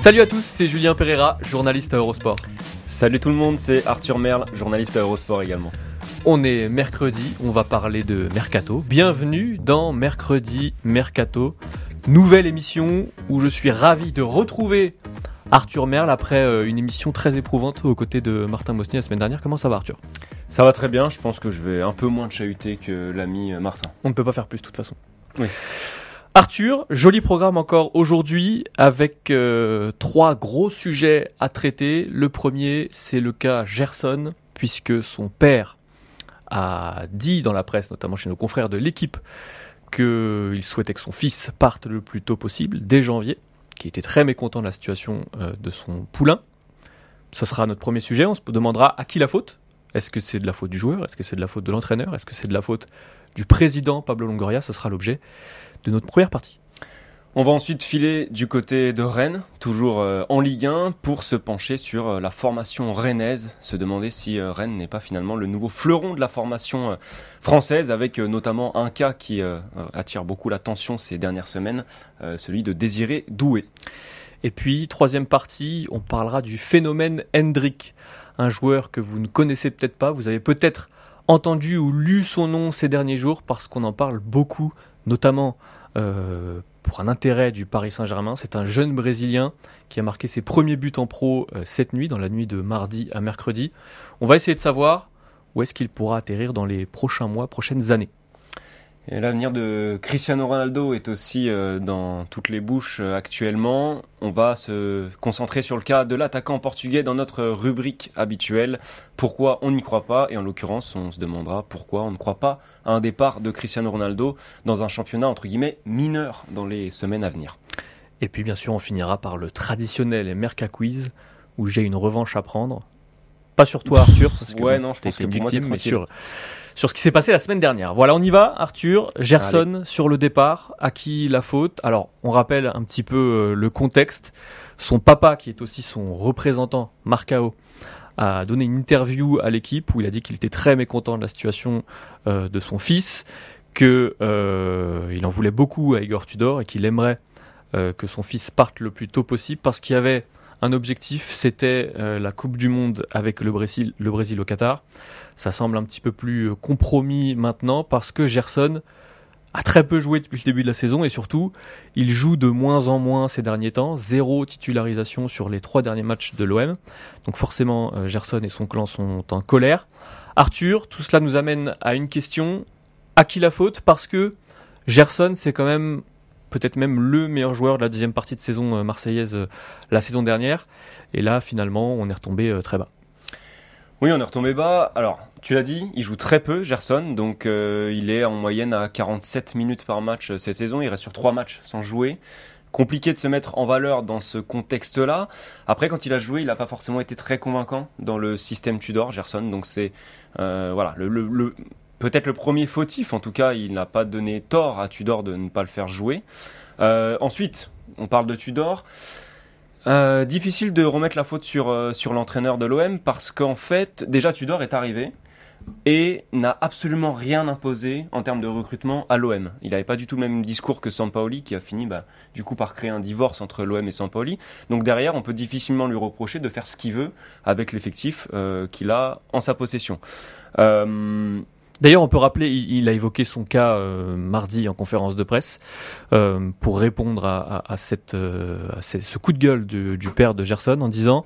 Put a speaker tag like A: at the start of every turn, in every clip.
A: Salut à tous, c'est Julien Pereira, journaliste à Eurosport.
B: Salut tout le monde, c'est Arthur Merle, journaliste à Eurosport également.
A: On est mercredi, on va parler de Mercato. Bienvenue dans Mercredi Mercato, nouvelle émission où je suis ravi de retrouver Arthur Merle après euh, une émission très éprouvante aux côtés de Martin Mosny la semaine dernière. Comment ça va Arthur?
B: Ça va très bien, je pense que je vais un peu moins de chahuter que l'ami euh, Martin.
A: On ne peut pas faire plus de toute façon.
B: Oui.
A: Arthur, joli programme encore aujourd'hui avec euh, trois gros sujets à traiter. Le premier, c'est le cas Gerson, puisque son père a dit dans la presse, notamment chez nos confrères de l'équipe, qu'il souhaitait que son fils parte le plus tôt possible, dès janvier, qui était très mécontent de la situation euh, de son poulain. Ce sera notre premier sujet. On se demandera à qui la faute. Est-ce que c'est de la faute du joueur? Est-ce que c'est de la faute de l'entraîneur? Est-ce que c'est de la faute du président Pablo Longoria? Ce sera l'objet de notre première partie.
B: On va ensuite filer du côté de Rennes, toujours euh, en Ligue 1, pour se pencher sur euh, la formation rennaise, se demander si euh, Rennes n'est pas finalement le nouveau fleuron de la formation française, avec notamment un cas qui attire beaucoup l'attention ces dernières semaines, celui de Désiré Doué.
A: Et puis, troisième partie, on parlera du phénomène Hendrick, un joueur que vous ne connaissez peut-être pas, vous avez peut-être entendu ou lu son nom ces derniers jours parce qu'on en parle beaucoup, notamment euh, pour un intérêt du Paris Saint-Germain. C'est un jeune Brésilien qui a marqué ses premiers buts en pro euh, cette nuit, dans la nuit de mardi à mercredi. On va essayer de savoir où est-ce qu'il pourra atterrir dans les prochains mois, prochaines années.
B: Et l'avenir de Cristiano Ronaldo est aussi euh, dans toutes les bouches euh, actuellement. On va se concentrer sur le cas de l'attaquant portugais dans notre rubrique habituelle. Pourquoi on n'y croit pas? Et en l'occurrence, on se demandera pourquoi on ne croit pas à un départ de Cristiano Ronaldo dans un championnat entre guillemets mineur dans les semaines à venir.
A: Et puis bien sûr, on finira par le traditionnel Merca Quiz où j'ai une revanche à prendre. Pas sur toi, Arthur, parce
B: que ouais, non, je pense que victime, mais
A: sur sur ce qui s'est passé la semaine dernière. Voilà, on y va, Arthur. Gerson sur le départ, à qui la faute? Alors, on rappelle un petit peu euh, le contexte. Son papa, qui est aussi son représentant, Marcao, a donné une interview à l'équipe où il a dit qu'il était très mécontent de la situation euh, de son fils, qu'il euh, en voulait beaucoup à Igor Tudor et qu'il aimerait que son fils parte le plus tôt possible parce qu'il y avait un objectif, c'était la Coupe du Monde avec le Brésil, le Brésil au Qatar. Ça semble un petit peu plus euh, compromis maintenant parce que Gerson a très peu joué depuis le début de la saison et surtout, il joue de moins en moins ces derniers temps. Zéro titularisation sur les trois derniers matchs de l'OM. Donc forcément, euh, Gerson et son clan sont en colère. Arthur, tout cela nous amène à une question. À qui la faute? Parce que Gerson, c'est quand même peut-être même le meilleur joueur de la deuxième partie de saison euh, marseillaise la saison dernière. Et là, finalement, on est retombé très bas.
B: Oui, on est retombé bas. Alors, tu l'as dit, il joue très peu, Gerson. Donc, euh, il est en moyenne à 47 minutes par match euh, cette saison. Il reste sur 3 matchs sans jouer. Compliqué de se mettre en valeur dans ce contexte-là. Après, quand il a joué, il n'a pas forcément été très convaincant dans le système Tudor, Gerson. Donc, c'est euh, voilà, le, peut-être le premier fautif. En tout cas, il n'a pas donné tort à Tudor de ne pas le faire jouer. ensuite, on parle de Tudor. Euh, difficile de remettre la faute sur, euh, sur l'entraîneur de l'OM parce qu'en fait, déjà Tudor est arrivé et n'a absolument rien imposé en termes de recrutement à l'OM. Il n'avait pas du tout le même discours que Sampaoli qui a fini bah, du coup par créer un divorce entre l'OM et Sampaoli. Donc derrière, on peut difficilement lui reprocher de faire ce qu'il veut avec l'effectif euh, qu'il a en sa possession.
A: D'ailleurs, on peut rappeler, il, a évoqué son cas euh, mardi en conférence de presse euh, pour répondre à, euh, ce coup de gueule du, père de Gerson en disant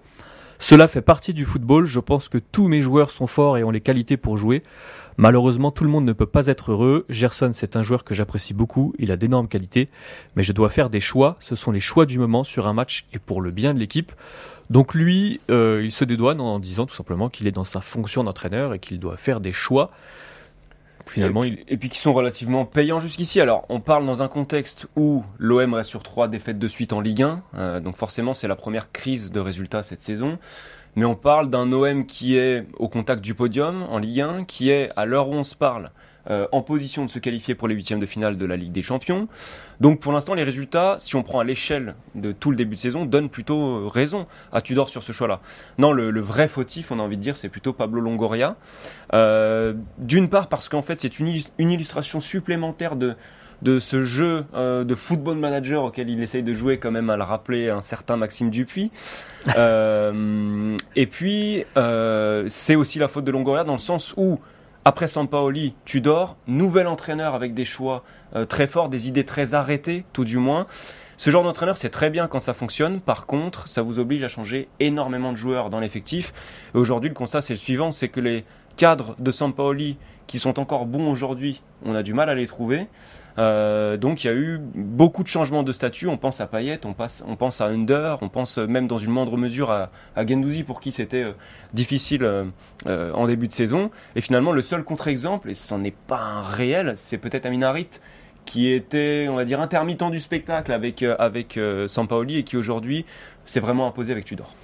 A: Cela fait partie du football, je pense que tous mes joueurs sont forts et ont les qualités pour jouer. Malheureusement, tout le monde ne peut pas être heureux. Gerson, c'est un joueur que j'apprécie beaucoup, il a d'énormes qualités, mais je dois faire des choix. Ce sont les choix du moment sur un match et pour le bien de l'équipe. Donc lui, il se dédouane en disant tout simplement qu'il est dans sa fonction d'entraîneur et qu'il doit faire des choix.
B: Finalement, et, puis, qui sont relativement payants jusqu'ici. Alors, on parle dans un contexte où l'OM reste sur trois défaites de suite en Ligue 1, euh, donc forcément c'est la première crise de résultats cette saison. Mais on parle d'un OM qui est au contact du podium en Ligue 1, qui est à l'heure où on se parle euh, en position de se qualifier pour les huitièmes de finale de la Ligue des Champions. Donc pour l'instant, les résultats, si on prend à l'échelle de tout le début de saison, donnent plutôt euh, raison à Tudor sur ce choix-là. Non, le, vrai fautif, on a envie de dire, c'est plutôt Pablo Longoria. Euh, d'une part parce qu'en fait, c'est une, illustration supplémentaire de, de ce jeu de football manager auquel il essaye de jouer quand même à le rappeler un certain Maxime Dupuis. et puis c'est aussi la faute de Longoria dans le sens où après Sampaoli, Tudor, nouvel entraîneur avec des choix euh, très forts, des idées très arrêtées, tout du moins. Ce genre d'entraîneur, c'est très bien quand ça fonctionne. Par contre, ça vous oblige à changer énormément de joueurs dans l'effectif. Et aujourd'hui, le constat, c'est le suivant c'est que les cadres de Sampaoli qui sont encore bons aujourd'hui, on a du mal à les trouver. Euh, donc il y a eu beaucoup de changements de statut. On pense à Payet, on, pense à Under, on pense même dans une moindre mesure à, à pour qui c'était euh, difficile euh, en début de saison. Et finalement, le seul contre-exemple, et ce n'en est pas un réel, c'est peut-être Aminarit qui était, on va dire, intermittent du spectacle avec, avec Sampaoli et qui aujourd'hui s'est vraiment imposé avec Tudor.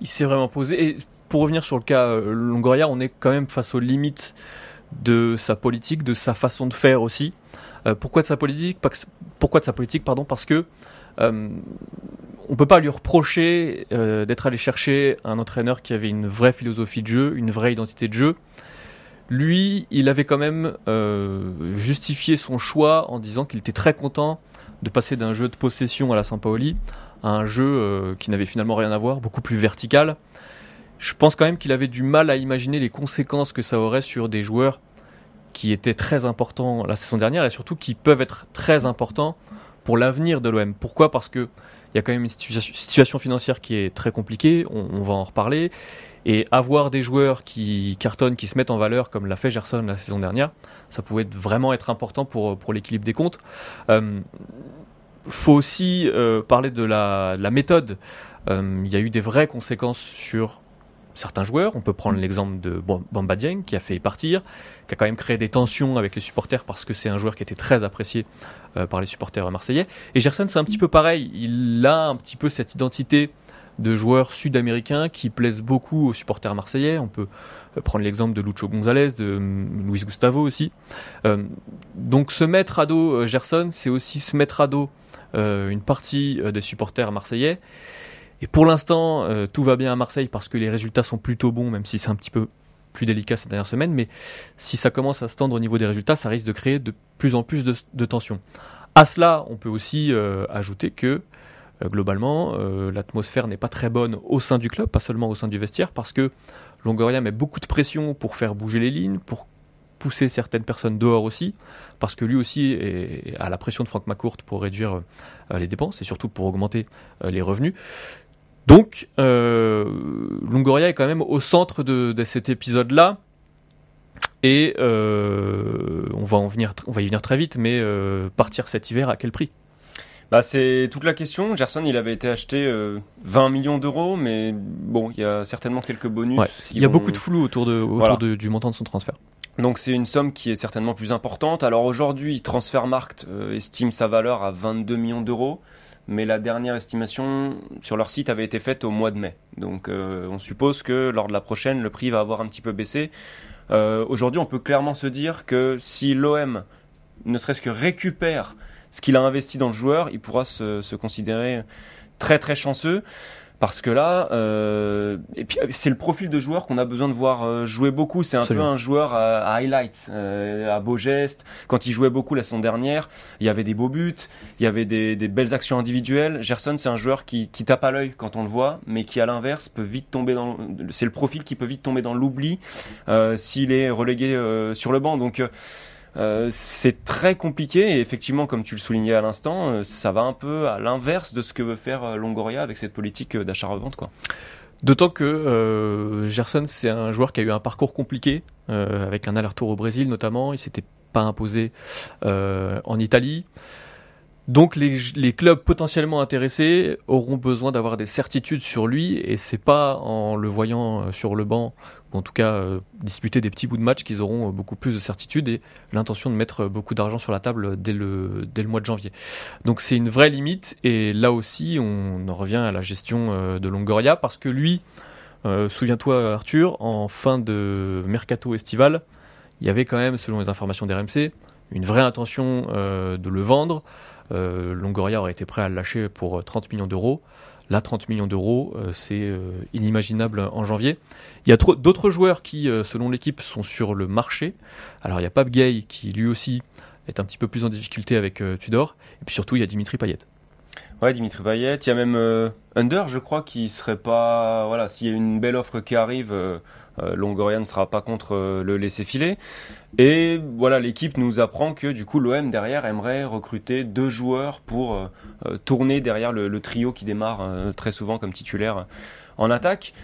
A: Il s'est vraiment imposé. Et pour revenir sur le cas Longoria, on est quand même face aux limites de sa politique, de sa façon de faire aussi. Euh, pourquoi de sa politique? Pourquoi de sa politique Pardon, parce que euh, on peut pas lui reprocher euh, d'être allé chercher un entraîneur qui avait une vraie philosophie de jeu, une vraie identité de jeu. Lui, il avait quand même justifié son choix en disant qu'il était très content de passer d'un jeu de possession à la Saint-Paoli à un jeu qui n'avait finalement rien à voir, beaucoup plus vertical. Je pense quand même qu'il avait du mal à imaginer les conséquences que ça aurait sur des joueurs qui étaient très importants la saison dernière et surtout qui peuvent être très importants pour l'avenir de l'OM. Pourquoi? Parce que il y a quand même une situation financière qui est très compliquée, on, va en reparler, et avoir des joueurs qui cartonnent, qui se mettent en valeur, comme l'a fait Gerson la saison dernière, ça pouvait vraiment être important pour, l'équilibre des comptes. Euh, faut aussi euh, parler de la, méthode. Euh, il y a eu des vraies conséquences sur certains joueurs. On peut prendre l'exemple de Bamba Dieng qui a fait partir, qui a quand même créé des tensions avec les supporters parce que c'est un joueur qui était très apprécié euh, par les supporters marseillais. Et Gerson, c'est un petit peu pareil. Il a un petit peu cette identité de joueur sud-américain qui plaisent beaucoup aux supporters marseillais. On peut euh, prendre l'exemple de Lucho González, de mm, Luis Gustavo aussi. Euh, donc se mettre à dos Gerson, c'est aussi se mettre à dos une partie des supporters marseillais. Et pour l'instant, euh, tout va bien à Marseille parce que les résultats sont plutôt bons, même si c'est un petit peu plus délicat cette dernière semaine. Mais si ça commence à se tendre au niveau des résultats, ça risque de créer de plus en plus de, de tensions. À cela, on peut aussi euh, ajouter que euh, globalement, l'atmosphère n'est pas très bonne au sein du club, pas seulement au sein du vestiaire, parce que Longoria met beaucoup de pression pour faire bouger les lignes, pour pousser certaines personnes dehors aussi, parce que lui aussi est à la pression de Franck McCourt pour réduire les dépenses et surtout pour augmenter les revenus. Donc, euh, Longoria est quand même au centre de, cet épisode-là. Et euh, on, va y venir très vite, mais euh, partir cet hiver à quel prix?
B: Bah, c'est toute la question. Gerson, il avait été acheté 20 millions d'euros, mais bon, il y a certainement quelques bonus.
A: il y a beaucoup de flou autour, de, autour du montant de son transfert.
B: Donc c'est une somme qui est certainement plus importante. Alors aujourd'hui, Transfermarkt estime sa valeur à 22 millions d'euros mais la dernière estimation sur leur site avait été faite au mois de mai. Donc euh, on suppose que lors de la prochaine, le prix va avoir un petit peu baissé. Euh, aujourd'hui, on peut clairement se dire que si l'OM ne serait-ce que récupère ce qu'il a investi dans le joueur, il pourra se, se considérer très très chanceux. Parce que là, euh, et puis c'est le profil de joueur qu'on a besoin de voir euh, jouer beaucoup. C'est un peu un joueur à, highlights, euh, à beaux gestes. Quand il jouait beaucoup la saison dernière, il y avait des beaux buts, il y avait des, des belles actions individuelles. Gerson, c'est un joueur qui, qui tape à l'œil quand on le voit, mais qui à l'inverse peut vite tomber dans. C'est le profil qui peut vite tomber dans l'oubli euh, s'il est relégué euh, sur le banc. Donc euh, c'est très compliqué et effectivement, comme tu le soulignais à l'instant, euh, ça va un peu à l'inverse de ce que veut faire euh, Longoria avec cette politique d'achat-revente.
A: D'autant que Gerson, c'est un joueur qui a eu un parcours compliqué, avec un aller-retour au Brésil notamment. Il s'était pas imposé en Italie. Donc les, clubs potentiellement intéressés auront besoin d'avoir des certitudes sur lui et c'est pas en le voyant euh, sur le banc ou en tout cas euh, disputer des petits bouts de match qu'ils auront euh, beaucoup plus de certitudes et l'intention de mettre beaucoup d'argent sur la table dès le, dès le mois de janvier. Donc c'est une vraie limite et là aussi on en revient à la gestion de Longoria parce que lui, souviens-toi Arthur, en fin de mercato estival, il y avait quand même selon les informations d'RMC une vraie intention de le vendre. Euh, Longoria aurait été prêt à le lâcher pour 30 euh, millions d'euros. Là, 30 millions d'euros, euh, c'est inimaginable en janvier. Il y a d'autres joueurs qui, selon l'équipe, sont sur le marché. Alors, il y a Pape Gay qui, lui aussi, est un petit peu plus en difficulté avec Tudor. Et puis surtout, il y a Dimitri Payet.
B: Ouais, Dimitri Payet. Il y a même Under, je crois, qui serait pas. Voilà, s'il y a une belle offre qui arrive, Longoria ne sera pas contre euh, le laisser filer. Et voilà, l'équipe nous apprend que du coup l'OM derrière aimerait recruter deux joueurs pour euh, tourner derrière le, trio qui démarre très souvent comme titulaire en attaque.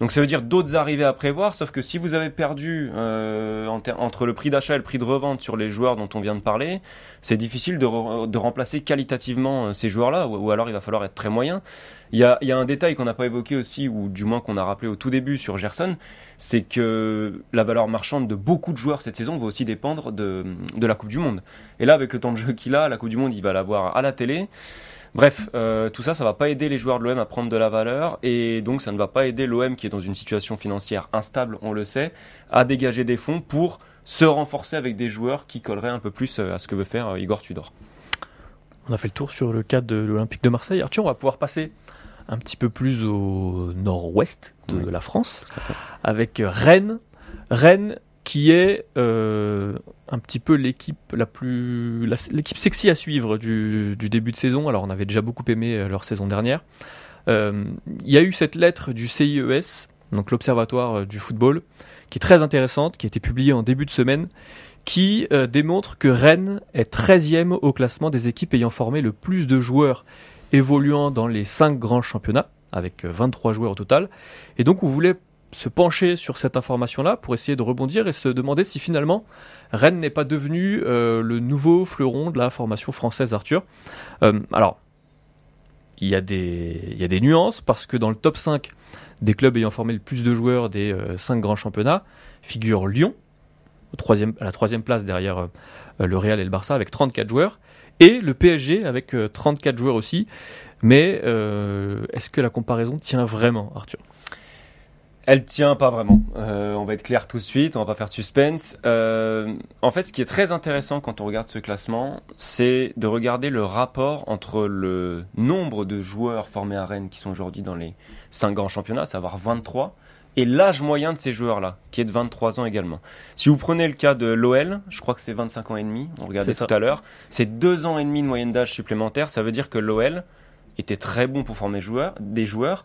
B: Donc ça veut dire d'autres arrivées à prévoir, sauf que si vous avez perdu entre le prix d'achat et le prix de revente sur les joueurs dont on vient de parler, c'est difficile de, remplacer qualitativement ces joueurs-là, ou, alors il va falloir être très moyen. Il y a, il y a un détail qu'on n'a pas évoqué aussi, ou du moins qu'on a rappelé au tout début sur Gerson, c'est que la valeur marchande de beaucoup de joueurs cette saison va aussi dépendre de, de la Coupe du Monde. Et là, avec le temps de jeu qu'il a, la Coupe du Monde, il va l'avoir à la télé. Bref, euh, tout ça, ça va pas aider les joueurs de l'OM à prendre de la valeur et donc ça ne va pas aider l'OM qui est dans une situation financière instable, on le sait, à dégager des fonds pour se renforcer avec des joueurs qui colleraient un peu plus euh, à ce que veut faire euh, Igor Tudor.
A: On a fait le tour sur le cadre de l'Olympique de Marseille. Arthur, on va pouvoir passer un petit peu plus au nord-ouest de la France, avec Rennes. Rennes qui est euh, un petit peu l'équipe la plus sexy à suivre du, début de saison. Alors on avait déjà beaucoup aimé euh, leur saison dernière. Euh, il y a eu cette lettre du CIES, donc l'Observatoire du football, qui est très intéressante, qui a été publiée en début de semaine, qui démontre que Rennes est 13e au classement des équipes ayant formé le plus de joueurs évoluant dans les 5 grands championnats, avec 23 joueurs au total. Et donc on voulait se pencher sur cette information-là pour essayer de rebondir et se demander si finalement Rennes n'est pas devenu euh, le nouveau fleuron de la formation française Arthur. Euh, alors, il y, a des, nuances parce que dans le top 5 des clubs ayant formé le plus de joueurs des 5 euh, grands championnats figure Lyon, à la troisième place derrière le Real et le Barça avec 34 joueurs et le PSG avec 34 euh, joueurs aussi. Mais euh, est-ce que la comparaison tient vraiment, Arthur?
B: Elle tient pas vraiment. Euh, on va être clair tout de suite, on va pas faire de suspense. en fait, ce qui est très intéressant quand on regarde ce classement, c'est de regarder le rapport entre le nombre de joueurs formés à Rennes qui sont aujourd'hui dans les 5 grands championnats, à savoir 23, et l'âge moyen de ces joueurs-là, qui est de 23 ans également. Si vous prenez le cas de l'OL, je crois que c'est 25 ans et demi, on regardait tout à l'heure, c'est deux ans et demi de moyenne d'âge supplémentaire, ça veut dire que l'OL était très bon pour former joueurs, des joueurs,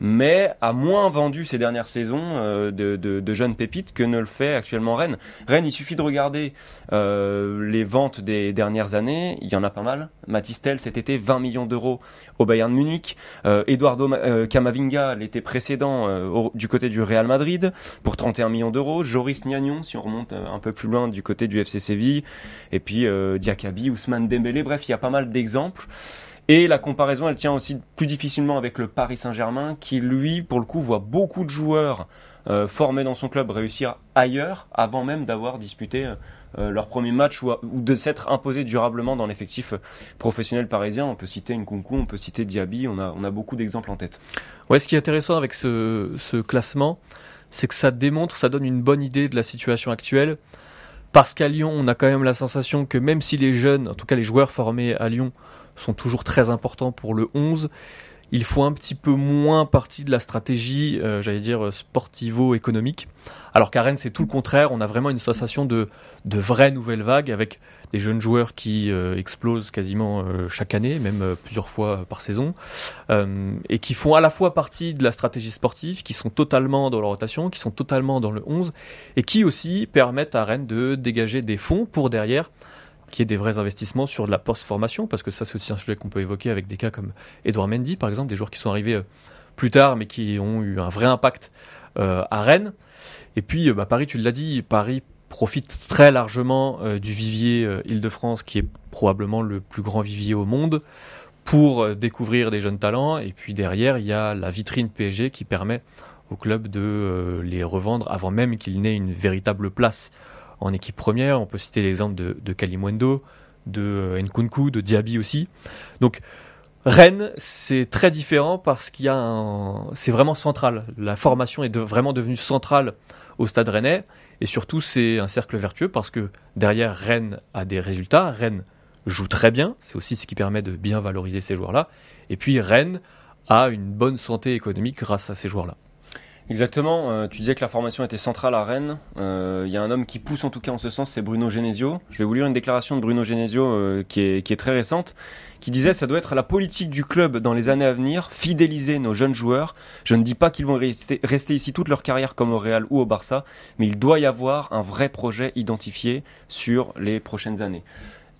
B: mais a moins vendu ces dernières saisons euh, de, jeunes pépites que ne le fait actuellement Rennes. Rennes, il suffit de regarder euh, les ventes des dernières années, il y en a pas mal. Matistel cet été 20 millions d'euros au Bayern Munich, euh, Eduardo Camavinga l'été précédent du côté du Real Madrid pour 31 millions d'euros, Joris Gnagnon si on remonte un peu plus loin du côté du FC Séville, et puis Diakabi, Ousmane Dembélé, bref il y a pas mal d'exemples. Et la comparaison, elle tient aussi plus difficilement avec le Paris Saint-Germain, qui lui, pour le coup, voit beaucoup de joueurs euh, formés dans son club réussir ailleurs, avant même d'avoir disputé euh, euh, leur premier match ou, de s'être imposé durablement dans l'effectif professionnel parisien. On peut citer Nkunku, on peut citer Diaby, on a, on a beaucoup d'exemples en tête.
A: Ouais, ce qui est intéressant avec ce, ce classement, c'est que ça démontre, ça donne une bonne idée de la situation actuelle. Parce qu'à Lyon, on a quand même la sensation que même si les jeunes, en tout cas les joueurs formés à Lyon, sont toujours très importants pour le 11. Il faut un petit peu moins partie de la stratégie, euh, j'allais dire, sportivo-économique. Alors qu'à Rennes, c'est tout le contraire. On a vraiment une sensation de, de vraie nouvelle vague avec des jeunes joueurs qui euh, explosent quasiment euh, chaque année, même plusieurs fois par saison, et qui font à la fois partie de la stratégie sportive, qui sont totalement dans la rotation, qui sont totalement dans le 11, et qui aussi permettent à Rennes de dégager des fonds pour derrière qu'il y ait des vrais investissements sur de la post-formation, parce que ça c'est aussi un sujet qu'on peut évoquer avec des cas comme Edouard Mendy par exemple, des joueurs qui sont arrivés euh, plus tard, mais qui ont eu un vrai impact à Rennes. Et puis bah, Paris, tu l'as dit, Paris profite très largement du vivier Île-de-France, qui est probablement le plus grand vivier au monde, pour découvrir des jeunes talents. Et puis derrière, il y a la vitrine PSG qui permet au club de les revendre avant même qu'ils n'aient une véritable place en équipe première. On peut citer l'exemple de, Kalimwendo, de euh, Nkunku, de Diaby aussi. Donc Rennes, c'est très différent parce qu'il y a c'est vraiment central. La formation est vraiment devenue centrale au Stade Rennais et surtout c'est un cercle vertueux parce que derrière Rennes a des résultats. Rennes joue très bien, c'est aussi ce qui permet de bien valoriser ces joueurs-là. Et puis Rennes a une bonne santé économique grâce à ces joueurs-là.
B: Exactement, euh, tu disais que la formation était centrale à Rennes. Euh, il y a un homme qui pousse en tout cas en ce sens, c'est Bruno Genesio. Je vais vous lire une déclaration de Bruno Genesio euh, qui, est, très récente, qui disait ça doit être la politique du club dans les années à venir, fidéliser nos jeunes joueurs. Je ne dis pas qu'ils vont rester, ici toute leur carrière comme au Real ou au Barça, mais il doit y avoir un vrai projet identifié sur les prochaines années.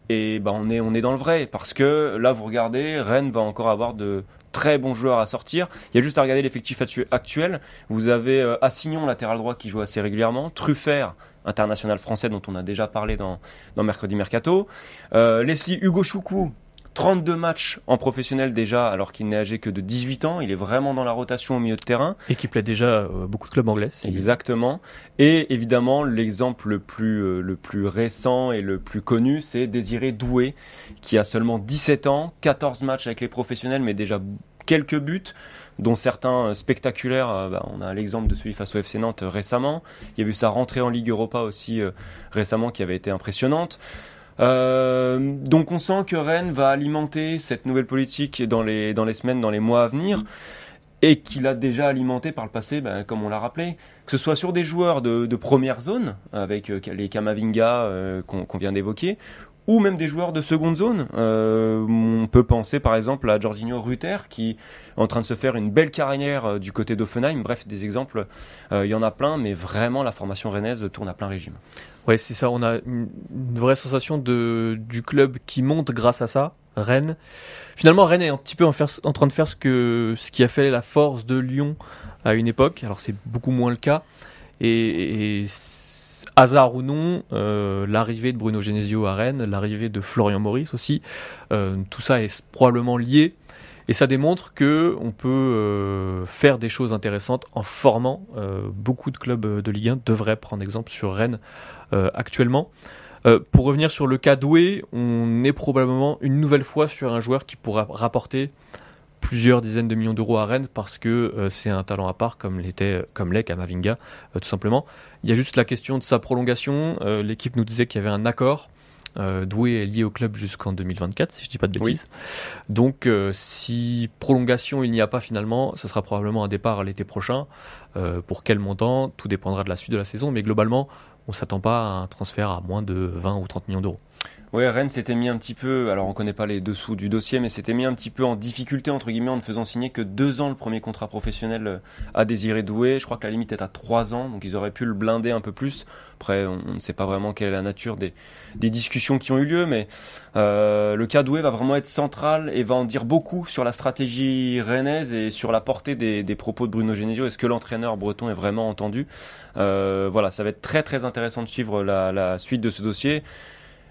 B: Et est on est dans le vrai parce que là vous regardez Rennes va encore avoir de très bons joueurs à sortir. Il y a juste à regarder l'effectif actuel. Vous avez euh, Assignon, latéral droit, qui joue assez régulièrement. Truffert, international français, dont on a déjà parlé dans, Mercredi Mercato. Euh, Leslie Hugo Choukou, 32 matchs en professionnel déjà, alors qu'il n'est âgé que de 18 ans. Il est vraiment dans la rotation au milieu de terrain.
A: Et qui plaît déjà euh, beaucoup de clubs anglais.
B: Exactement. Et évidemment, l'exemple le plus, euh, le plus récent et le plus connu, c'est Désiré Doué, qui a seulement 17 ans, 14 matchs avec les professionnels, mais déjà quelques buts dont certains euh, spectaculaires. Bah, on a l'exemple de celui face au FC Nantes récemment. Il y a eu sa rentrée en Ligue Europa aussi récemment qui avait été impressionnante. Euh, donc on sent que Rennes va alimenter cette nouvelle politique dans les, dans les semaines, dans les mois à venir, et qu'il a déjà alimenté par le passé, ben, comme on l'a rappelé, que ce soit sur des joueurs de, de première zone, avec euh, les Kamavinga euh, qu'on vient d'évoquer, ou même des joueurs de seconde zone. Euh, on peut penser par exemple à Jorginho Rutter qui est en train de se faire une belle carrière euh, du côté d'Offenheim. Bref, des exemples, euh, il y en a plein, mais vraiment la formation rennaise tourne à plein régime.
A: Ouais, c'est ça. On a une, vraie sensation de, du club qui monte grâce à ça. Rennes. Finalement, Rennes est un petit peu en, train de faire ce, que, ce qui a fait la force de Lyon à une époque. Alors c'est beaucoup moins le cas. Et, et hasard ou non, euh, l'arrivée de Bruno Genesio à Rennes, l'arrivée de Florian Maurice aussi, euh, tout ça est probablement lié. Et ça démontre que on peut euh, faire des choses intéressantes en formant. beaucoup de clubs de Ligue 1 devraient prendre exemple sur Rennes actuellement. pour revenir sur le cas Doué, on est probablement une nouvelle fois sur un joueur qui pourra rapporter plusieurs dizaines de millions d'euros à Rennes parce que c'est un talent à part comme l'était comme l'est Kamavinga tout simplement. Il y a juste la question de sa prolongation. Euh, l'équipe nous disait qu'il y avait un accord. Euh, Doué est lié au club jusqu'en 2024, si je dis pas de bêtises. Donc, euh, si prolongation il n'y a pas finalement, ce sera probablement un départ l'été prochain. pour quel montant Tout dépendra de la suite de la saison, mais globalement, on s'attend pas à un transfert à moins de 20 ou 30 millions d'euros.
B: Oui, Rennes s'était mis un petit peu, alors on connaît pas les dessous du dossier, mais s'était mis un petit peu en difficulté entre guillemets en ne faisant signer que deux ans le premier contrat professionnel euh, à Désiré Doué. Je crois que la limite est à trois ans, donc ils auraient pu le blinder un peu plus. Après, on, ne sait pas vraiment quelle est la nature des, discussions qui ont eu lieu, mais euh, le cas Doué va vraiment être central et va en dire beaucoup sur la stratégie rennaise et sur la portée des, propos de Bruno Genesio. Est-ce que l'entraîneur breton est vraiment entendu? Euh, Voilà, ça va être très très intéressant de suivre la suite de ce dossier.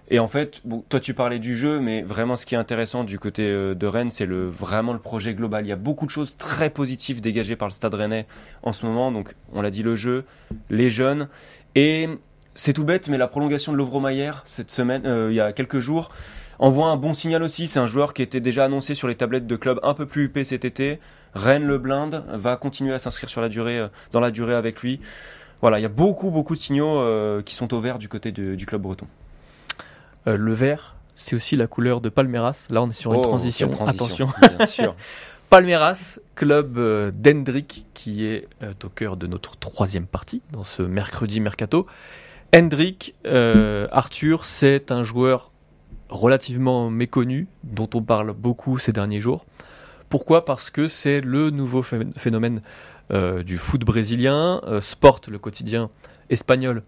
B: Et en fait, toi tu parlais du jeu, mais vraiment ce qui est intéressant du côté euh, de Rennes, c'est le, vraiment le projet global. Il y a beaucoup de choses très positives dégagées par le Stade Rennais en ce moment. Donc, on l'a dit, le jeu, les jeunes. Et c'est tout bête, mais la prolongation de Lovro Mayer cette semaine, euh, il y a quelques jours, envoie un bon signal aussi. C'est un joueur qui était déjà annoncé sur les tablettes de clubs un peu plus huppés cet été. Rennes le blinde, va continuer à s'inscrire sur la durée, euh, dans la durée avec lui. Voilà, il y a beaucoup, beaucoup de signaux qui sont au vert du côté du club breton.
A: Euh, le vert, c'est aussi la couleur de Palmeiras. Là, on est sur une oh, transition. Attention. Palmeiras, club euh, d'Hendrick, qui est euh, au cœur de notre troisième partie dans ce mercredi mercato. Hendrick, Arthur, c'est un joueur relativement méconnu, dont on parle beaucoup ces derniers jours. Pourquoi? Parce que c'est le nouveau phénomène du foot brésilien. Sport, le quotidien espagnol,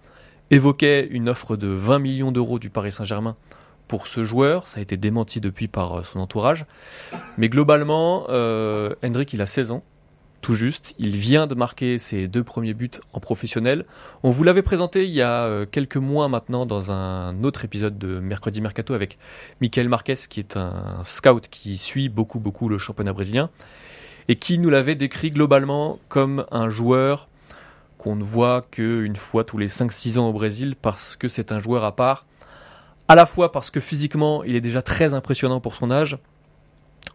A: évoquait une offre de 20 millions d'euros du Paris Saint-Germain pour ce joueur. Ça a été démenti depuis par euh, son entourage. Mais globalement, euh, Hendrik, il a 16 ans. tout juste. Il vient de marquer ses deux premiers buts en professionnel. On vous l'avait présenté il y a euh, quelques mois maintenant dans un autre épisode de Mercredi Mercato avec Michael Marquez, qui est un scout qui suit beaucoup, beaucoup le championnat brésilien et qui nous l'avait décrit globalement comme un joueur qu'on ne voit qu'une fois tous les 5-6 ans au Brésil parce que c'est un joueur à part. À la fois parce que physiquement, il est déjà très impressionnant pour son âge,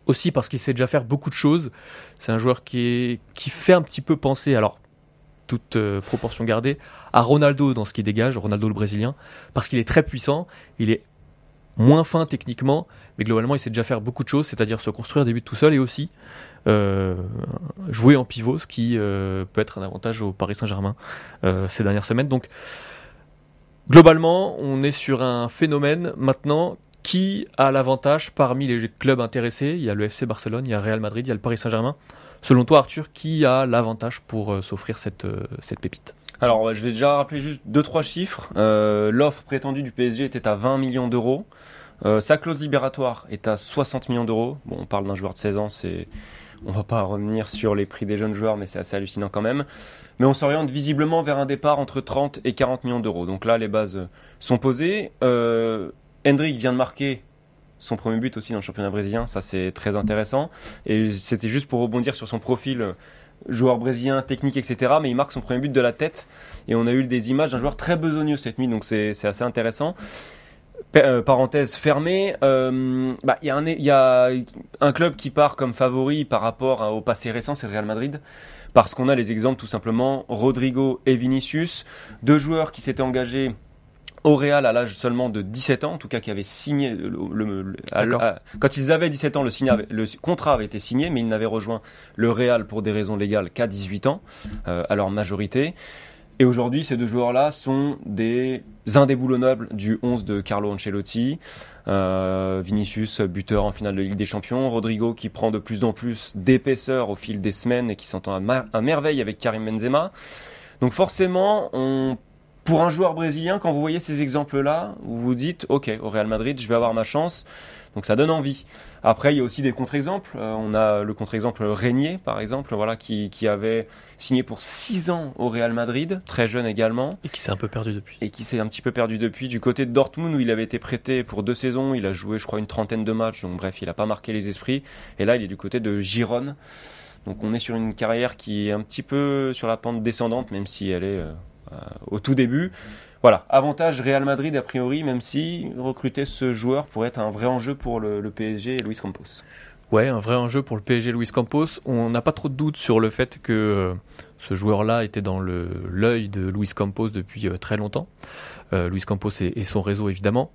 A: aussi parce qu'il sait déjà faire beaucoup de choses. C'est un joueur qui, fait un petit peu penser, alors toute euh, proportion gardée, à Ronaldo dans ce qu'il dégage, Ronaldo le brésilien, parce qu'il est très puissant, il est moins fin techniquement, mais globalement il sait déjà faire beaucoup de choses, c'est-à-dire se construire des buts tout seul et aussi jouer en pivot, ce qui euh, peut être un avantage au Paris Saint-Germain ces dernières semaines. Donc globalement, on est sur un phénomène maintenant qui a l'avantage parmi les clubs intéressés Il y a le FC Barcelone, il y a Real Madrid, il y a le Paris Saint-Germain. Selon toi, Arthur, qui a l'avantage pour euh, s'offrir cette, euh, cette pépite?
B: Alors, je vais déjà rappeler juste deux trois chiffres. Euh, l'offre prétendue du PSG était à 20 millions d'euros. sa clause libératoire est à 60 millions d'euros. Bon, on parle d'un joueur de 16 ans, c'est on va pas revenir sur les prix des jeunes joueurs, mais c'est assez hallucinant quand même. Mais on s'oriente visiblement vers un départ entre 30 et 40 millions d'euros. Donc là, les bases sont posées. Hendrik vient de marquer son premier but aussi dans le championnat brésilien, ça c'est très intéressant. Et c'était juste pour rebondir sur son profil, euh, joueur brésilien, technique, etc. Mais il marque son premier but de la tête. Et on a eu des images d'un joueur très besogneux cette nuit, donc c'est assez intéressant. Euh, parenthèse fermée, euh, bah, il y, a un club qui part comme favori par rapport au passé récent, c'est le Real Madrid parce qu'on a les exemples tout simplement Rodrigo et Vinicius, deux joueurs qui s'étaient engagés au Real à l'âge seulement de 17 ans, en tout cas qui avait signé le, quand ils avaient 17 ans, le, le, contrat avait été signé, mais ils n'avaient rejoint le Real pour des raisons légales qu'à 18 ans, euh, à leur majorité. Et aujourd'hui, ces deux joueurs-là sont des indéboulonnables du 11 de Carlo Ancelotti. Euh, Vinicius, buteur en finale de Ligue des Champions. Rodrigo qui prend de plus en plus d'épaisseur au fil des semaines et qui s'entend à, merveille avec Karim Benzema. Donc forcément, on pour un joueur brésilien, quand vous voyez ces exemples-là, vous vous dites, ok, au Real Madrid, je vais avoir ma chance. Donc ça donne envie. Après, il y a aussi des contre-exemples. Euh, on a le contre-exemple Régnier, par exemple, voilà, qui, avait signé pour 6 ans au Real Madrid, très jeune également.
A: Et qui s'est un peu perdu depuis.
B: Et qui s'est un petit peu perdu depuis. Du côté de Dortmund, où il avait été prêté pour deux saisons, il a joué, je crois, une trentaine de matchs. Donc bref, il n'a pas marqué les esprits. Et là, il est du côté de Gironne. Donc on est sur une carrière qui est un petit peu sur la pente descendante, même si elle est... Euh, au tout début. Voilà, avantage Real Madrid a priori, même si recruter ce joueur pourrait être un vrai enjeu pour le, PSG et Luis Campos.
A: Ouais, un vrai enjeu pour le PSG Luis Campos. On n'a pas trop de doute sur le fait que euh, ce joueur-là était dans l'œil de Luis Campos depuis euh, très longtemps. Luis Campos et, son réseau évidemment.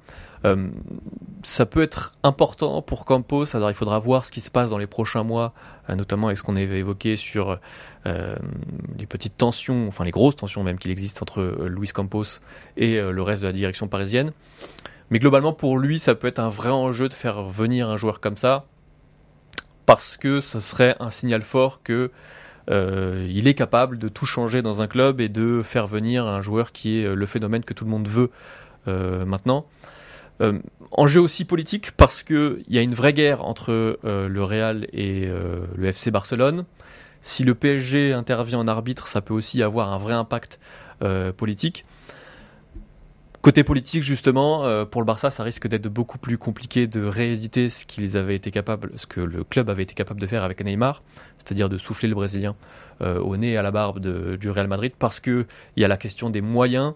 A: Ça peut être important pour Campos, alors il faudra voir ce qui se passe dans les prochains mois, notamment avec ce qu'on avait évoqué sur euh, les petites tensions, enfin les grosses tensions même qu'il existe entre euh, Luis Campos et euh, le reste de la direction parisienne. Mais globalement, pour lui, ça peut être un vrai enjeu de faire venir un joueur comme ça, parce que ce serait un signal fort que il est capable de tout changer dans un club et de faire venir un joueur qui est le phénomène que tout le monde veut maintenant. Enjeu aussi politique parce qu'il y a une vraie guerre entre le Real et le FC Barcelone. Si le PSG intervient en arbitre, ça peut aussi avoir un vrai impact euh, politique. Côté politique, justement, euh, pour le Barça, ça risque d'être beaucoup plus compliqué de rééditer ce qu'ils avaient été capables, ce que le club avait été capable de faire avec Neymar, c'est-à-dire de souffler le Brésilien euh, au nez et à la barbe du Real Madrid, parce qu'il y a la question des moyens.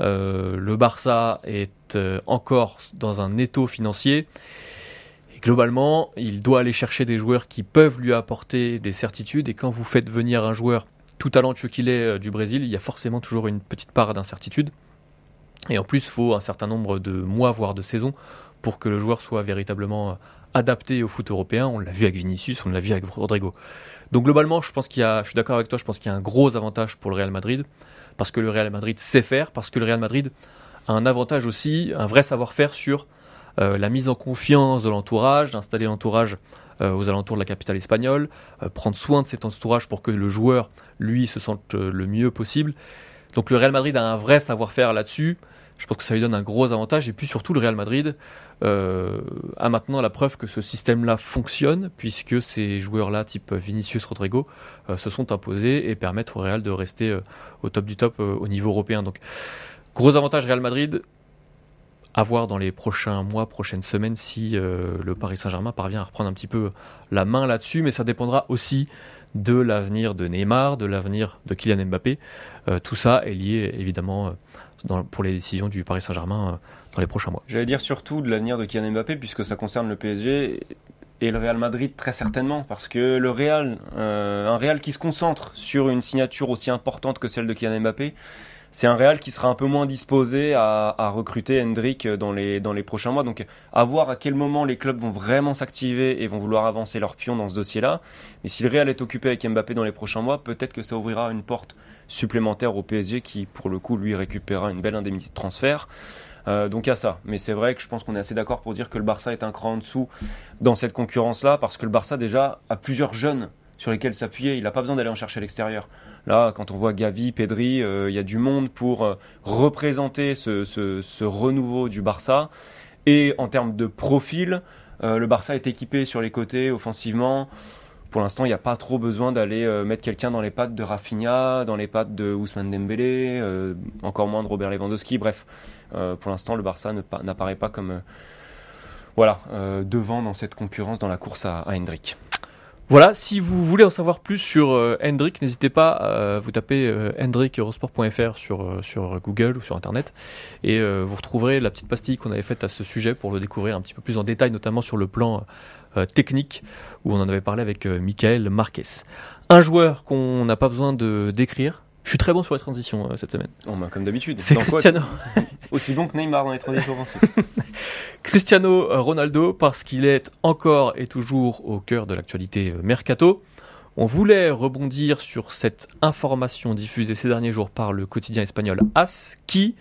A: Le Barça est encore dans un étau financier globalement, il doit aller chercher des joueurs qui peuvent lui apporter des certitudes. Et quand vous faites venir un joueur tout talentueux qu'il est euh, du Brésil, il y a forcément toujours une petite part d'incertitude. Et en plus, il faut un certain nombre de mois, voire de saisons, pour que le joueur soit véritablement euh, adapté au foot européen. On l'a vu avec Vinicius, on l'a vu avec Rodrigo. Donc globalement, je pense qu'il y a, je suis d'accord avec toi, je pense qu'il y a un gros avantage pour le Real Madrid, parce que le Real Madrid sait faire, parce que le Real Madrid a un avantage aussi, un vrai savoir-faire sur euh, la mise en confiance de l'entourage, d'installer l'entourage euh, aux alentours de la capitale espagnole, euh, prendre soin de cet entourage pour que le joueur, lui, se sente le mieux possible. Donc le Real Madrid a un vrai savoir-faire là-dessus. Je pense que ça lui donne un gros avantage. Et puis surtout, le Real Madrid euh, a maintenant la preuve que ce système-là fonctionne, puisque ces joueurs-là, type Vinicius Rodrigo, euh, se sont imposés et permettent au Real de rester euh, au top du top au niveau européen. Donc, gros avantage Real Madrid. À voir dans les prochains mois, prochaines semaines, si le Paris Saint-Germain parvient à reprendre un petit peu la main là-dessus, mais ça dépendra aussi de l'avenir de Neymar, de l'avenir de Kylian Mbappé. tout ça est lié évidemment pour les décisions du Paris Saint-Germain euh, dans les prochains mois.
B: J'allais dire surtout de l'avenir de Kylian Mbappé, puisque ça concerne le PSG et le Real Madrid très certainement, parce que le Real, euh, un Real qui se concentre sur une signature aussi importante que celle de Kylian Mbappé, c'est un Real qui sera un peu moins disposé à, recruter Hendrik dans les, dans les prochains mois. Donc à voir à quel moment les clubs vont vraiment s'activer et vont vouloir avancer leur pion dans ce dossier-là. Mais si le Real est occupé avec Mbappé dans les prochains mois, peut-être que ça ouvrira une porte supplémentaire au PSG qui, pour le coup, lui récupérera une belle indemnité de transfert. Euh, donc à ça. Mais c'est vrai que je pense qu'on est assez d'accord pour dire que le Barça est un cran en dessous dans cette concurrence-là, parce que le Barça déjà a plusieurs jeunes sur lesquels s'appuyer. Il n'a pas besoin d'aller en chercher à l'extérieur. Là, quand on voit Gavi, Pedri, euh, il y a du monde pour euh, représenter ce, renouveau du Barça. Et en termes de profil, le Barça est équipé sur les côtés offensivement pour l'instant, il n'y a pas trop besoin d'aller euh, mettre quelqu'un dans les pattes de Rafinha, dans les pattes de Ousmane Dembélé, euh, encore moins de Robert Lewandowski. Bref, euh, pour l'instant, le Barça n'apparaît pas comme voilà, devant dans cette concurrence dans la course à, Hendrik.
A: Voilà, si vous voulez en savoir plus sur Hendrik, n'hésitez pas à vous taper hendrikeurosport.fr sur, sur Google ou sur Internet et vous retrouverez la petite pastille qu'on avait faite à ce sujet pour le découvrir un petit peu plus en détail, notamment sur le plan euh, technique où on en avait parlé avec euh, Michael Marquez. Un joueur qu'on n'a pas besoin de décrire. Je suis très bon sur les transitions euh, cette semaine.
B: Oh, bah, comme d'habitude.
A: C'est Cristiano.
B: Aussi bon que Neymar dans les transitions
A: Cristiano Ronaldo parce qu'il est encore et toujours au cœur de l'actualité mercato. On voulait rebondir sur cette information diffusée ces derniers jours par le quotidien espagnol AS qui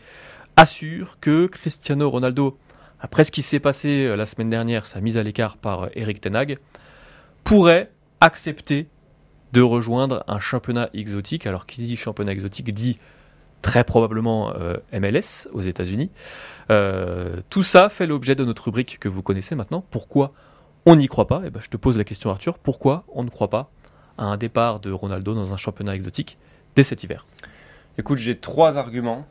A: assure que Cristiano Ronaldo après ce qui s'est passé euh, la semaine dernière, sa mise à l'écart par euh, Eric Tenag, pourrait accepter de rejoindre un championnat exotique. Alors qui dit championnat exotique dit très probablement euh, MLS aux États-Unis. tout ça fait l'objet de notre rubrique que vous connaissez maintenant. Pourquoi on n'y croit pas? Eh ben, je te pose la question Arthur. Pourquoi on ne croit pas à un départ de Ronaldo dans un championnat exotique dès cet hiver?
B: Écoute, j'ai trois arguments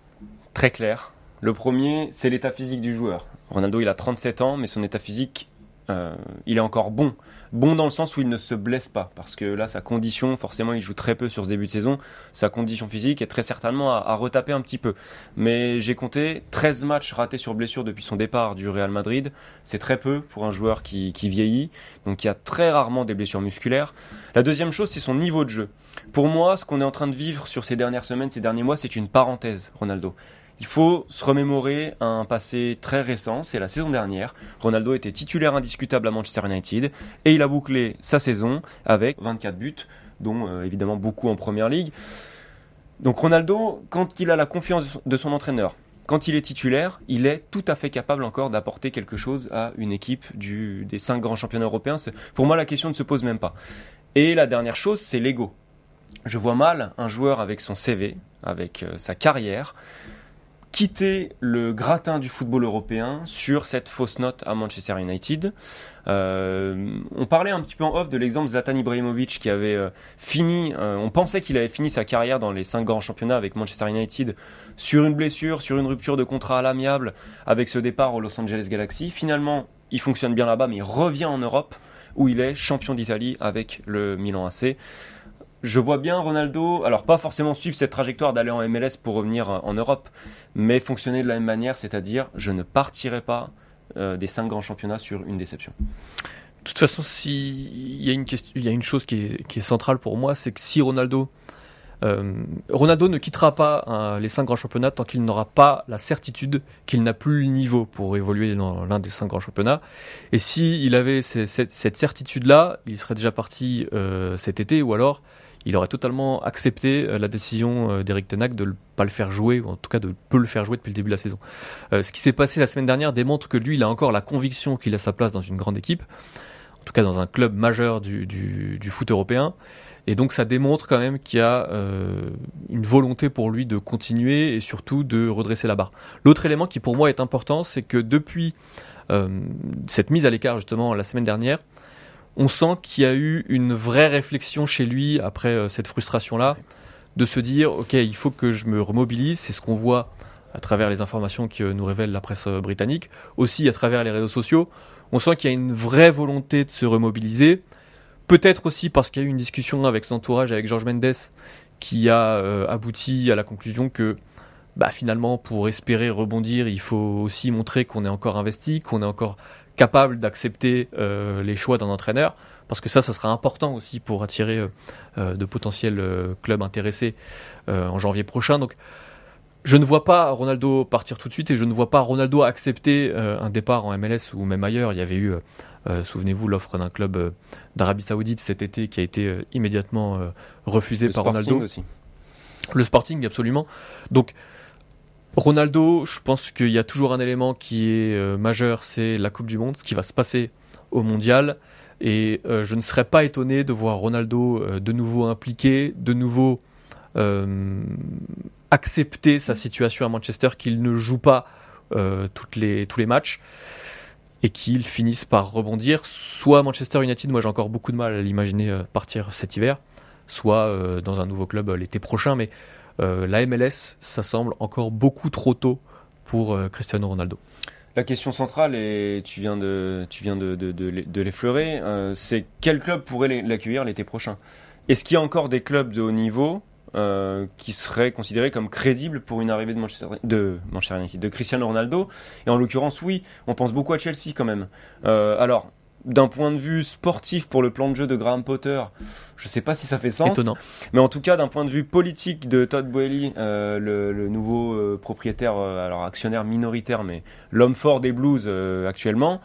B: très clairs. Le premier, c'est l'état physique du joueur. Ronaldo, il a 37 ans, mais son état physique, euh, il est encore bon. Bon dans le sens où il ne se blesse pas, parce que là, sa condition, forcément, il joue très peu sur ce début de saison. Sa condition physique est très certainement à, retaper un petit peu. Mais j'ai compté 13 matchs ratés sur blessure depuis son départ du Real Madrid. C'est très peu pour un joueur qui, qui vieillit, donc il y a très rarement des blessures musculaires. La deuxième chose, c'est son niveau de jeu. Pour moi, ce qu'on est en train de vivre sur ces dernières semaines, ces derniers mois, c'est une parenthèse, Ronaldo. Il faut se remémorer un passé très récent, c'est la saison dernière. Ronaldo était titulaire indiscutable à Manchester United et il a bouclé sa saison avec 24 buts, dont euh, évidemment beaucoup en Première Ligue. Donc Ronaldo, quand il a la confiance de son entraîneur, quand il est titulaire, il est tout à fait capable encore d'apporter quelque chose à une équipe des cinq grands championnats européens. Pour moi, la question ne se pose même pas. Et la dernière chose, c'est l'ego. Je vois mal un joueur avec son CV, avec euh, sa carrière, quitter le gratin du football européen sur cette fausse note à Manchester United. Euh, on parlait un petit peu en off de l'exemple de Zlatan Ibrahimovic qui avait euh, fini, euh, on pensait qu'il avait fini sa carrière dans les cinq grands championnats avec Manchester United sur une blessure, sur une rupture de contrat à l'amiable avec ce départ au Los Angeles Galaxy. Finalement, il fonctionne bien là-bas, mais il revient en Europe où il est champion d'Italie avec le Milan AC je vois bien Ronaldo, alors pas forcément suivre cette trajectoire d'aller en MLS pour revenir en Europe, mais fonctionner de la même manière, c'est-à-dire je ne partirai pas euh, des cinq grands championnats sur une déception.
A: De toute façon, il y a une y a une chose qui est, centrale pour moi, c'est que si Ronaldo euh, Ronaldo ne quittera pas les cinq grands championnats tant qu'il n'aura pas la certitude qu'il n'a plus le niveau pour évoluer dans l'un des cinq grands championnats. Et s'il il avait cette, certitude-là, il serait déjà parti euh, cet été ou alors il aurait totalement accepté euh, la décision euh, d'Eric Tenac de ne pas le faire jouer, ou en tout cas de peu le faire jouer depuis le début de la saison. Euh, ce qui s'est passé la semaine dernière démontre que lui, il a encore la conviction qu'il a sa place dans une grande équipe. En tout cas dans un club majeur du, du, foot européen. Et donc ça démontre quand même qu'il y a une volonté pour lui de continuer et surtout de redresser la barre. L'autre élément qui pour moi est important, c'est que depuis cette mise à l'écart justement la semaine dernière, on sent qu'il y a eu une vraie réflexion chez lui après euh, cette frustration-là, de se dire ok il faut que je me remobilise, c'est ce qu'on voit à travers les informations que nous révèle la presse euh, britannique, aussi à travers les réseaux sociaux. On sent qu'il y a une vraie volonté de se remobiliser. Peut-être aussi parce qu'il y a eu une discussion avec son entourage, avec Georges Mendes, qui a euh, abouti à la conclusion que bah, finalement, pour espérer rebondir, il faut aussi montrer qu'on est encore investi, qu'on est encore capable d'accepter euh, les choix d'un entraîneur, parce que ça, ça sera important aussi pour attirer euh, euh, de potentiels clubs intéressés en janvier prochain. Donc, je ne vois pas Ronaldo partir tout de suite et je ne vois pas Ronaldo accepter euh, un départ en MLS ou même ailleurs. Il y avait eu, euh, souvenez-vous, l'offre d'un club euh, d'Arabie Saoudite cet été qui a été immédiatement refusé
B: Le
A: par Ronaldo.
B: aussi.
A: Le Sporting, absolument. Donc, Ronaldo, je pense qu'il y a toujours un élément qui est euh, majeur, c'est la Coupe du Monde, ce qui va se passer au Mondial. Et euh, je ne serais pas étonné de voir Ronaldo euh, de nouveau impliqué, de nouveau accepter sa situation à Manchester, qu'il ne joue pas tous les matchs et qu'il finisse par rebondir. Soit Manchester United, moi j'ai encore beaucoup de mal à l'imaginer partir cet hiver, soit dans un nouveau club l'été prochain, mais la MLS, ça semble encore beaucoup trop tôt pour euh, Cristiano Ronaldo.
B: La question centrale, et tu viens de, tu viens de, de, de, l'effleurer, euh, c'est quel club pourrait l'accueillir l'été prochain? Est-ce qu'il y a encore des clubs de haut niveau euh, qui seraient considérés comme crédibles pour une arrivée de Manchester, de Manchester United, de Cristiano Ronaldo? Et en l'occurrence, oui, on pense beaucoup à Chelsea quand même. Euh, alors, d'un point de vue sportif pour le plan de jeu de Graham Potter, je sais pas si ça fait sens.
A: Étonnant.
B: Mais en tout cas, d'un point de vue politique de Todd Boehly, euh, le, le nouveau euh, propriétaire, euh, alors actionnaire minoritaire, mais l'homme fort des Blues actuellement,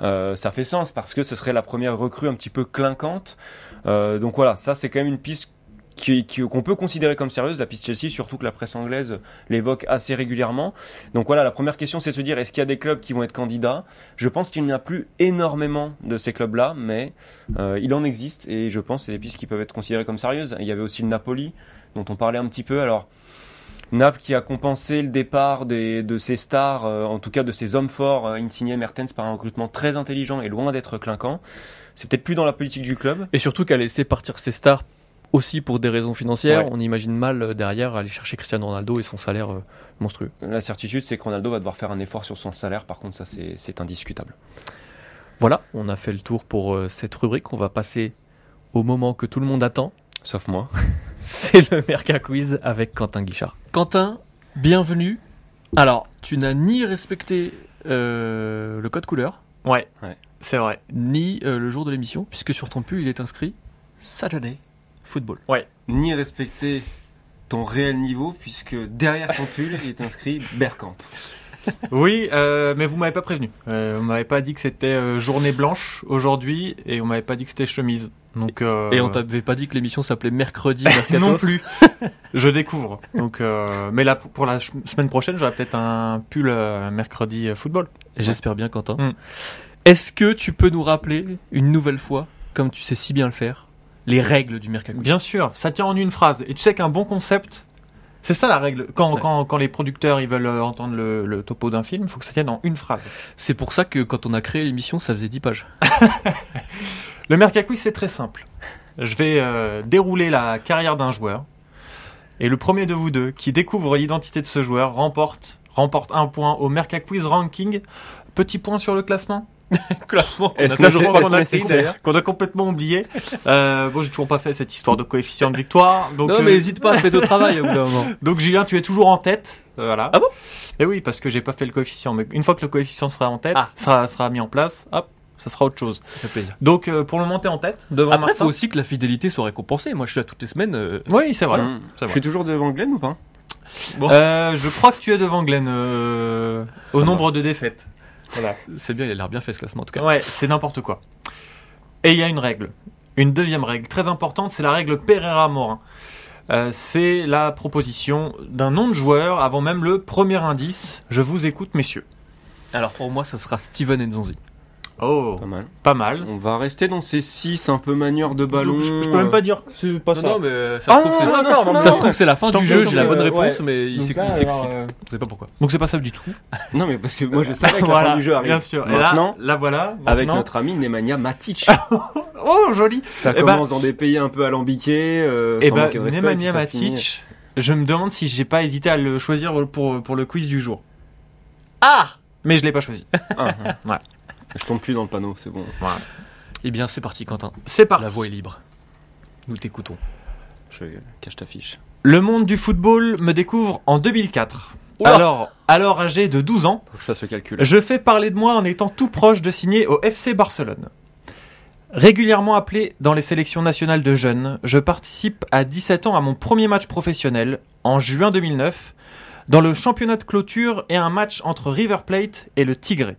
B: ça fait sens parce que ce serait la première recrue un petit peu clinquante. Donc voilà, ça c'est quand même une piste qu'on peut considérer comme sérieuse, la piste Chelsea, surtout que la presse anglaise l'évoque assez régulièrement. Donc voilà, la première question c'est de se dire est-ce qu'il y a des clubs qui vont être candidats? Je pense qu'il n'y en a plus énormément de ces clubs-là, mais euh, il en existe et je pense que c'est des pistes qui peuvent être considérées comme sérieuses. Il y avait aussi le Napoli dont on parlait un petit peu. Alors Naples qui a compensé le départ de ses stars, euh, en tout cas de ses hommes forts, euh, Insigne Mertens, par un recrutement très intelligent et loin d'être clinquant. C'est peut-être plus dans la politique du club.
A: Et surtout qu'à laisser partir ses stars aussi pour des raisons financières,
B: Ouais.
A: on imagine mal euh, derrière aller chercher Cristiano Ronaldo et son salaire euh, monstrueux.
B: La certitude, c'est que Ronaldo va devoir faire un effort sur son salaire. Par contre, ça, c'est c'est indiscutable.
A: Voilà, on a fait le tour pour euh, cette rubrique. On va passer au moment que tout le monde attend.
B: Sauf moi.
A: C'est le Merca Quiz avec Quentin Guichard. Quentin, bienvenue. Alors, tu n'as ni respecté euh, le code couleur,
C: Ouais,
B: Ouais.
C: c'est vrai.
A: ni euh, le jour de l'émission, puisque sur ton pull, il est inscrit Saturday Football.
B: Ni respecter ton réel niveau, puisque derrière ton pull, il est inscrit Bergkamp.
C: Oui, euh, mais vous m'avez pas prévenu. Euh, vous m'avez pas dit que c'était euh, journée blanche aujourd'hui et on m'avait pas dit que c'était chemise. Donc euh,
A: Et on t'avait pas dit que l'émission s'appelait Mercredi Mercato
C: non plus. Je découvre. Donc, euh, mais là pour la semaine prochaine, j'aurai peut-être un pull euh, mercredi football.
A: J'espère bien, Quentin.
C: Mm.
A: Est-ce que tu peux nous rappeler une nouvelle fois, comme tu sais si bien le faire, les règles du Mercato
C: Bien sûr, ça tient en une phrase. Et tu sais qu'un bon concept, c'est ça la règle. Quand,
A: Ouais.
C: quand, quand les producteurs ils veulent euh, entendre le, le topo d'un film, il faut que ça tienne en une phrase.
A: C'est pour ça que quand on a créé l'émission, ça faisait 10 pages.
C: Le Mercacui, c'est très simple. Je vais euh, dérouler la carrière d'un joueur. Et le premier de vous deux qui découvre l'identité de ce joueur remporte, remporte un point au Mercaquiz Ranking. Petit point sur le classement?
A: Classement.
C: Qu'on a, qu'on a complètement oublié. Euh, bon, j'ai toujours pas fait cette histoire de coefficient de victoire. Donc,
A: non,
C: euh,
A: mais n'hésite pas, fais de travail au bout d'un moment.
C: donc Julien, tu es toujours en tête. Euh, Voilà.
A: Ah bon?
C: Et oui, parce que j'ai pas fait le coefficient. Mais une fois que le coefficient sera en tête,
A: Ah.
C: sera, sera mis en place, hop, ça sera autre chose.
A: Ça fait plaisir.
C: Donc euh, pour le monter en tête, devant
A: Après, il
C: Martin.
A: faut aussi que la fidélité soit récompensée. Moi, je suis là toutes les semaines. euh,
C: Oui, c'est vrai.
B: Je
C: vrai.
B: suis toujours devant Glenn ou pas?
A: Bon.
C: Euh, je crois que tu es devant Glenn euh, au nombre de défaites. Voilà.
A: C'est bien, il a l'air bien fait ce classement en tout cas.
C: Ouais, c'est n'importe quoi. Et il y a une règle. Une deuxième règle très importante, c'est la règle Pereira-Morin. Euh, c'est la proposition d'un nom de joueur avant même le premier indice. Je vous écoute, messieurs.
A: Alors pour moi, ça sera Steven Nzonzi.
C: Oh,
B: Pas mal.
C: pas mal.
B: On va rester dans ces 6 un peu manieurs de ballon.
C: Je, je peux même pas dire que c'est pas
A: Non,
C: ça.
A: non, mais ça
B: Ah,
A: se trouve, c'est
B: non, non, non,
A: ça se trouve, c'est la fin du jeu,
C: je
A: j'ai la bonne réponse,
C: ouais.
A: mais il s'excite.
C: euh,
A: Je sais pas pourquoi.
C: Donc c'est pas ça du tout.
B: Non, mais parce que moi je savais que la fin du jeu arrive.
C: bien sûr. Et
B: Maintenant,
C: là, là voilà.
B: avec notre ami Nemanja Matic.
C: Oh, joli.
B: Ça
C: Eh ben-
B: commence dans des pays un peu alambiqués. Euh,
C: Et
B: sans
C: bah,
B: manquer de respect,
C: Nemanja. Matic, je me demande si j'ai pas hésité à le choisir pour, pour le quiz du jour.
A: Ah
C: Mais je l'ai pas choisi.
B: Ah,
C: Ouais.
B: Je tombe plus dans le panneau, c'est bon.
A: Eh bien, c'est parti, Quentin.
C: C'est parti.
A: La voix est libre. Nous t'écoutons.
B: Je cache ta fiche.
C: Le monde du football me découvre en 2004.
A: Oula.
C: Alors, alors âgé de 12 ans,
B: Faut que je fasse le calcul.
C: je fais parler de moi en étant tout proche de signer au FC Barcelone. Régulièrement appelé dans les sélections nationales de jeunes, je participe à 17 ans à mon premier match professionnel, en juin 2009, dans le championnat de clôture et un match entre River Plate et le Tigre.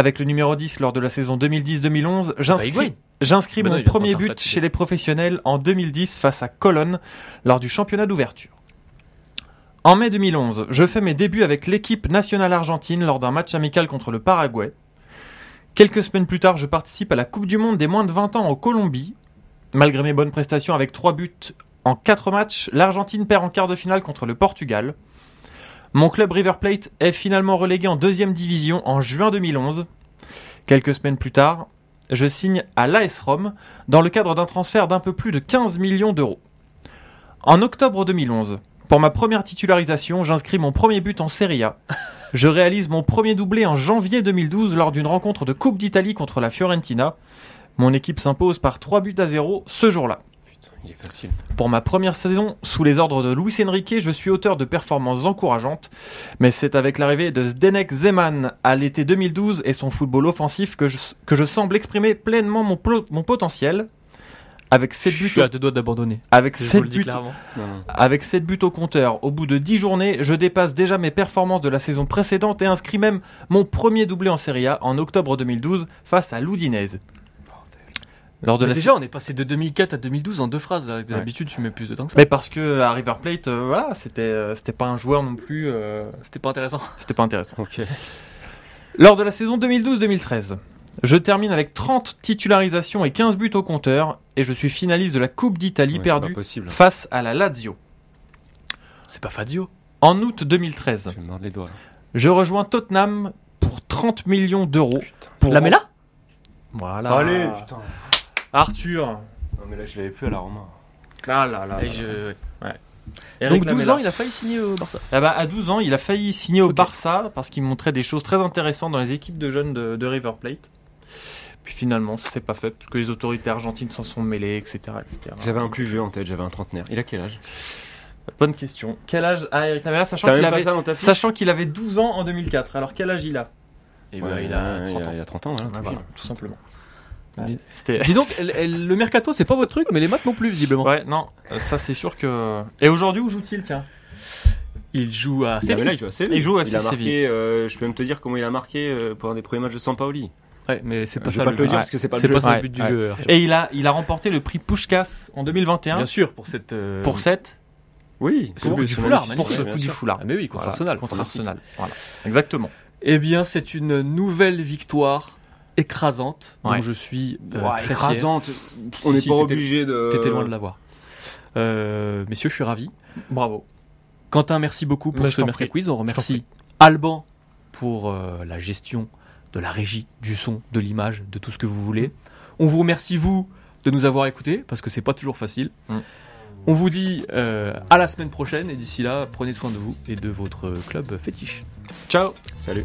C: Avec le numéro 10 lors de la saison 2010-2011, j'inscris
A: Higuain.
C: j'inscris
A: Bah non,
C: mon premier but chez les professionnels en 2010 face à Cologne lors du championnat d'ouverture. En mai 2011, je fais mes débuts avec l'équipe nationale argentine lors d'un match amical contre le Paraguay. Quelques semaines plus tard, je participe à la Coupe du Monde des moins de 20 ans en Colombie. Malgré mes bonnes prestations avec 3 buts en 4 matchs, l'Argentine perd en quart de finale contre le Portugal. Mon club River Plate est finalement relégué en deuxième division en juin 2011. Quelques semaines plus tard, je signe à l'AS Rome dans le cadre d'un transfert d'un peu plus de 15 millions d'euros. En octobre 2011, pour ma première titularisation, j'inscris mon premier but en Serie A. Je réalise mon premier doublé en janvier 2012 lors d'une rencontre de Coupe d'Italie contre la Fiorentina. Mon équipe s'impose par 3 buts à 0 ce jour-là.
B: Putain, il est facile.
C: Pour ma première saison, sous les ordres de Luis Enrique, je suis auteur de performances encourageantes, mais c'est avec l'arrivée de Zdenek Zeman à l'été 2012 et son football offensif que je, que je semble exprimer pleinement mon, plo- mon potentiel. Avec 7
A: Je
C: buts,
A: suis
C: au-
A: à deux doigts d'abandonner.
C: avec
A: Je vous
C: 7
A: le dis
C: buts, avec 7 buts au compteur, au bout de 10 journées, je dépasse déjà mes performances de la saison précédente et inscris même mon premier doublé en Serie A en octobre 2012 face à l'Udinese. Lors de la
A: déjà, on est passé de 2004 à 2012 en deux phrases. D'habitude, tu mets plus de temps que ça.
C: Mais parce que à River Plate, euh, voilà, c'était euh, c'était pas un joueur non plus, euh,
A: C'était pas intéressant.
C: c'était pas intéressant.
B: Ok.
C: Lors de la saison 2012-2013, je termine avec 30 titularisations et 15 buts au compteur et je suis finaliste de la Coupe d'Italie
B: Ouais,
C: perdue face à la Lazio.
A: C'est pas Fadio.
C: En août 2013,
B: Je me mordre les doigts. là.
C: je rejoins Tottenham pour 30 millions d'euros. Pour
A: La Mela?
C: Voilà.
B: Allez, putain.
C: Arthur.
B: Non, mais là, je l'avais plus à la Roma.
C: Ah là là.
A: Et
C: là
A: je-
C: là.
A: Donc
C: Eric
A: 12
C: Lamela.
A: ans, il a failli signer au Barça.
C: Ah bah, à 12 ans, il a failli signer au. Barça parce qu'il montrait des choses très intéressantes dans les équipes de jeunes de, de River Plate. Puis finalement, ça s'est pas fait parce que les autorités argentines s'en sont mêlées, etc. etc.
B: J'avais un plus vieux en tête, j'avais un trentenaire. Il a quel âge?
C: Bonne question. Quel âge a Eric Lamela sachant qu'il avait, sachant qu'il avait 12 ans en 2004 Alors quel âge il a?
B: Ouais,
A: bah, il a 30 ans.
B: Il a 30 ans, voilà,
C: Tout simplement.
A: Ouais. Dis donc, elle- elle- le mercato, c'est pas votre truc, mais les maths non plus, visiblement.
C: Ouais, non, euh, ça c'est sûr que. Et aujourd'hui, où joue-t-il, tiens?
A: Il joue à
B: Ah,
A: Séville.
B: là, il joue à Séville.
C: Il joue à
B: il a
C: Séville.
B: marqué, euh, je peux même te dire comment il a marqué euh, pour un des premiers matchs de Sampaoli.
A: Ouais, mais c'est pas
B: Je
A: ça
B: vais pas te le dire
C: ouais.
B: parce que c'est pas le
A: pas
B: jeu.
A: ça
C: Ouais,
A: le but du
C: ouais.
A: jeu.
C: Et il a, il a remporté le prix Pushkas en 2021
A: Bien sûr, pour cette. euh,
C: pour 7
B: Oui,
A: Pour du foulard,
C: ce coup du foulard.
A: Ah, mais oui, contre
C: Voilà,
A: Arsenal.
C: Contre. Arsenal. Voilà. Exactement.
A: Eh bien, c'est une nouvelle victoire écrasante dont
C: Ouais.
A: je suis euh, très fier.
B: écrasante. On n'est
A: si,
B: pas obligé de.
A: T'étais loin de l'avoir. Euh, messieurs, je suis ravi.
C: Bravo.
A: Quentin, merci beaucoup pour
C: Mais
A: ce
C: prie.
A: Quiz. On remercie Alban pour euh, la gestion de la régie, du son, de l'image, de tout ce que vous voulez. On vous remercie, vous, de nous avoir écoutés, parce que c'est pas toujours facile.
C: Mm.
A: On vous dit euh, à la semaine prochaine, et d'ici là, prenez soin de vous et de votre club fétiche.
C: Ciao.
B: Salut.